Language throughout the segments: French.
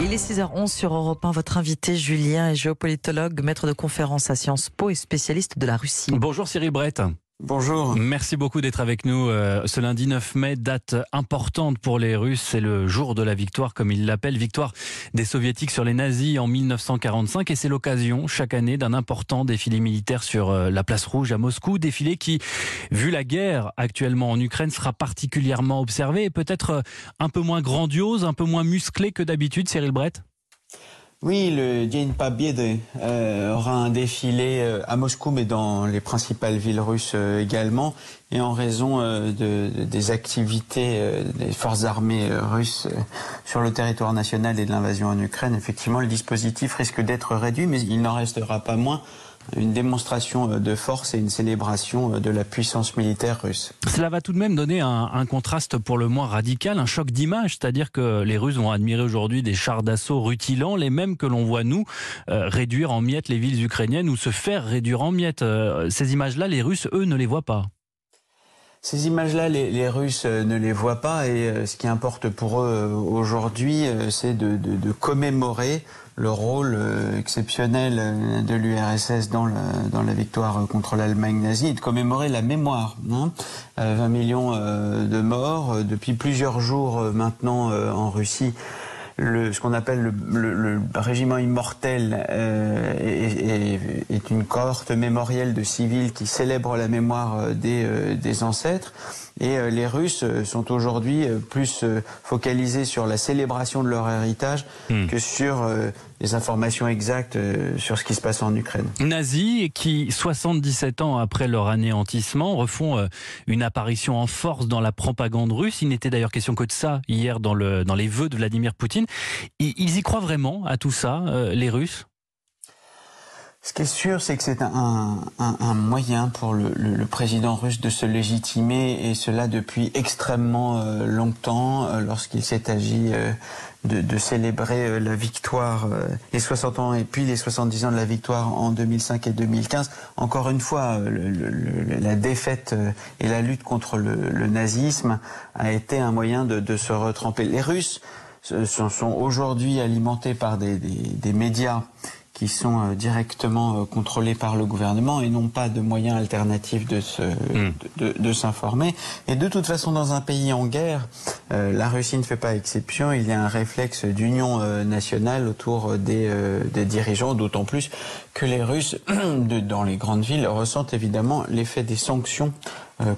Il est 6h11 sur Europe 1. Votre invité, Julien, est géopolitologue, maître de conférence à Sciences Po et spécialiste de la Russie. Bonjour Cyril Brett. Bonjour. Merci beaucoup d'être avec nous. Euh, ce lundi 9 mai, date importante pour les Russes. C'est le jour de la victoire, comme ils l'appellent, victoire des Soviétiques sur les nazis en 1945. Et c'est l'occasion, chaque année, d'un important défilé militaire sur euh, la place rouge à Moscou. Défilé qui, vu la guerre actuellement en Ukraine, sera particulièrement observé et peut-être euh, un peu moins grandiose, un peu moins musclé que d'habitude, Cyril Brett? Oui, le Dien Pobyeды euh, aura un défilé euh, à Moscou, mais dans les principales villes russes euh, également. Et en raison de, des activités des forces armées russes sur le territoire national et de l'invasion en Ukraine, effectivement, le dispositif risque d'être réduit, mais il n'en restera pas moins une démonstration euh, de force et une célébration euh, de la puissance militaire russe. Cela va tout de même donner un, contraste pour le moins radical, un choc d'image, c'est-à-dire que les Russes vont admirer aujourd'hui des chars d'assaut rutilants, les mêmes que l'on voit nous euh, réduire en miettes les villes ukrainiennes ou se faire réduire en miettes. ces images-là, les Russes, eux, ne les voient pas. Ces images-là, les, Russes ne les voient pas et ce qui importe pour eux aujourd'hui, c'est de, commémorer le rôle euh, exceptionnel euh, de l'URSS dans, la victoire contre l'Allemagne nazie et de commémorer la mémoire. Hein. 20 euh, millions de morts depuis plusieurs jours maintenant en Russie. Le, ce qu'on appelle le, le, régiment immortel euh, est, est, une cohorte mémorielle de civils qui célèbre la mémoire des, euh, des ancêtres. Et euh, les Russes sont aujourd'hui plus focalisés sur la célébration de leur héritage hmm. que sur les informations exactes euh, sur ce qui se passe en Ukraine. Nazis qui, 77 ans après leur anéantissement, refont euh, une apparition en force dans la propagande russe. Il n'était d'ailleurs question que de ça hier dans, le, dans les vœux de Vladimir Poutine. Ils y croient vraiment à tout ça, euh, les Russes? Ce qui est sûr, c'est que c'est un, un, un, moyen pour le, le, le, président russe de se légitimer, et cela depuis extrêmement euh, longtemps, euh, lorsqu'il s'est agi euh, de, de, célébrer la victoire, les 60 ans et puis les 70 ans de la victoire en 2005 et 2015. Encore une fois, la défaite et la lutte contre le, nazisme a été un moyen de, de se retremper. Les Russes sont, sont aujourd'hui alimentés par des, des, des médias qui sont euh, directement euh, contrôlés par le gouvernement et n'ont pas de moyens alternatifs de se, hmm. de, de, s'informer. Et de toute façon, dans un pays en guerre, euh, la Russie ne fait pas exception. Il y a un réflexe d'union nationale autour des, des dirigeants, d'autant plus que les Russes, de, dans les grandes villes, ressentent évidemment l'effet des sanctions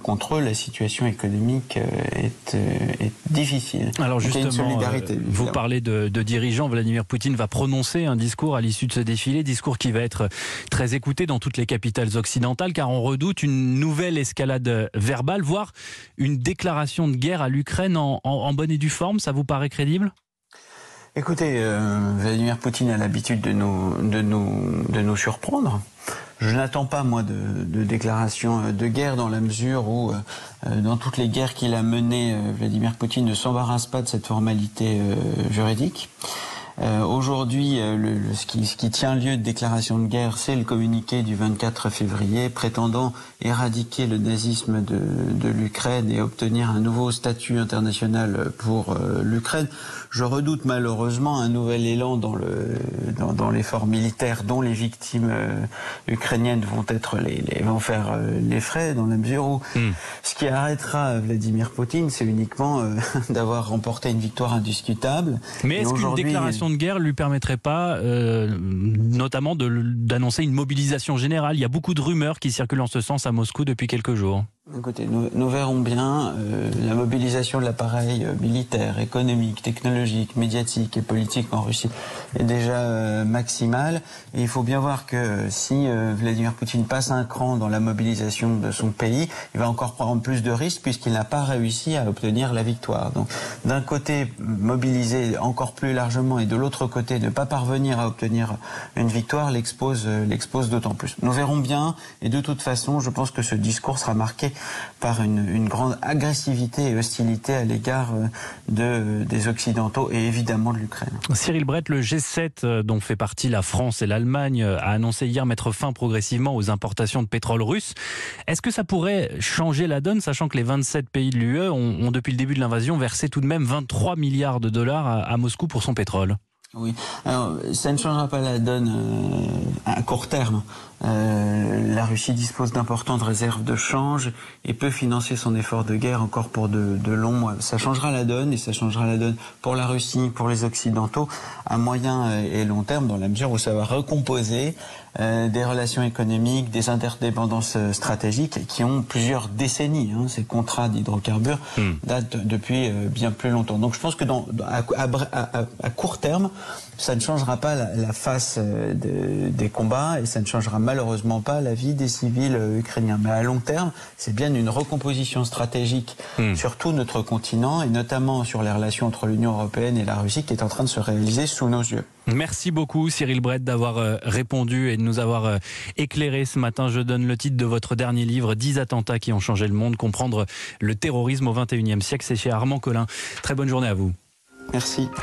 contre eux, la situation économique euh, est, euh, est difficile. Alors justement, vous parlez de, de, dirigeants. Vladimir Poutine va prononcer un discours à l'issue de ce défilé, discours qui va être très écouté dans toutes les capitales occidentales, car on redoute une nouvelle escalade verbale, voire une déclaration de guerre à l'Ukraine en, en, en bonne et due forme. Ça vous paraît crédible? Écoutez, euh, Vladimir Poutine a l'habitude de nous, de, nous, de nous surprendre. Je n'attends pas, moi, de, de déclaration euh, de guerre dans la mesure où, euh, dans toutes les guerres qu'il a menées, euh, Vladimir Poutine ne s'embarrasse pas de cette formalité juridique. Euh, Aujourd'hui, euh, ce, qui, ce, qui, tient lieu de déclaration de guerre, c'est le communiqué du 24 février prétendant éradiquer le nazisme de, de l'Ukraine et obtenir un nouveau statut international pour euh, l'Ukraine. Je redoute malheureusement un nouvel élan dans dans, l'effort dans militaire dont les victimes euh, ukrainiennes vont être les, les, vont faire les frais dans la mesure où mm. ce qui arrêtera Vladimir Poutine, c'est uniquement d'avoir remporté une victoire indiscutable. Mais est-ce qu'une déclaration de guerre lui permettrait pas, euh, notamment, d'annoncer une mobilisation générale. Il y a beaucoup de rumeurs qui circulent en ce sens à Moscou depuis quelques jours. Écoutez, nous, nous verrons bien euh, la mobilisation de l'appareil euh, militaire, économique, technologique, médiatique et politique en Russie est déjà euh, maximale. Et il faut bien voir que si euh, Vladimir Poutine passe un cran dans la mobilisation de son pays, il va encore prendre plus de risques puisqu'il n'a pas réussi à obtenir la victoire. Donc, d'un côté, mobiliser encore plus largement et de l'autre côté, ne pas parvenir à obtenir une victoire l'expose euh, l'expose d'autant plus. Nous verrons bien. Et de toute façon, je pense que ce discours sera marqué par une, une grande agressivité et hostilité à l'égard euh, de, des Occidentaux et évidemment de l'Ukraine. Cyril Brett, le G7 euh, dont fait partie la France et l'Allemagne euh, a annoncé hier mettre fin progressivement aux importations de pétrole russe. Est-ce que ça pourrait changer la donne, sachant que les 27 pays de l'UE ont, ont, depuis le début de l'invasion versé tout de même 23 milliards de dollars à, à Moscou pour son pétrole? Oui, alors ça ne changera pas la donne euh, court terme. Euh, la Russie dispose d'importantes réserves de change et peut financer son effort de guerre encore pour de, de, longs mois. Ça changera la donne et ça changera la donne pour la Russie, pour les Occidentaux, à moyen et long terme, dans la mesure où ça va recomposer euh, des relations économiques, des interdépendances euh, stratégiques qui ont plusieurs décennies. Hein. Ces contrats d'hydrocarbures hmm. datent depuis euh, bien plus longtemps. Donc je pense que dans, à, à, à, court terme, ça ne changera pas la, la face de, des combats et ça ne changera malheureusement pas la vie des civils ukrainiens. Mais à long terme, c'est bien une recomposition stratégique hmm. sur tout notre continent et notamment sur les relations entre l'Union européenne et la Russie qui est en train de se réaliser sous nos yeux. Merci beaucoup Cyril Brett d'avoir euh, répondu et de nous avoir euh, éclairé ce matin. Je donne le titre de votre dernier livre, 10 attentats qui ont changé le monde, comprendre le terrorisme au 21e siècle. C'est chez Armand Collin. Très bonne journée à vous. Merci.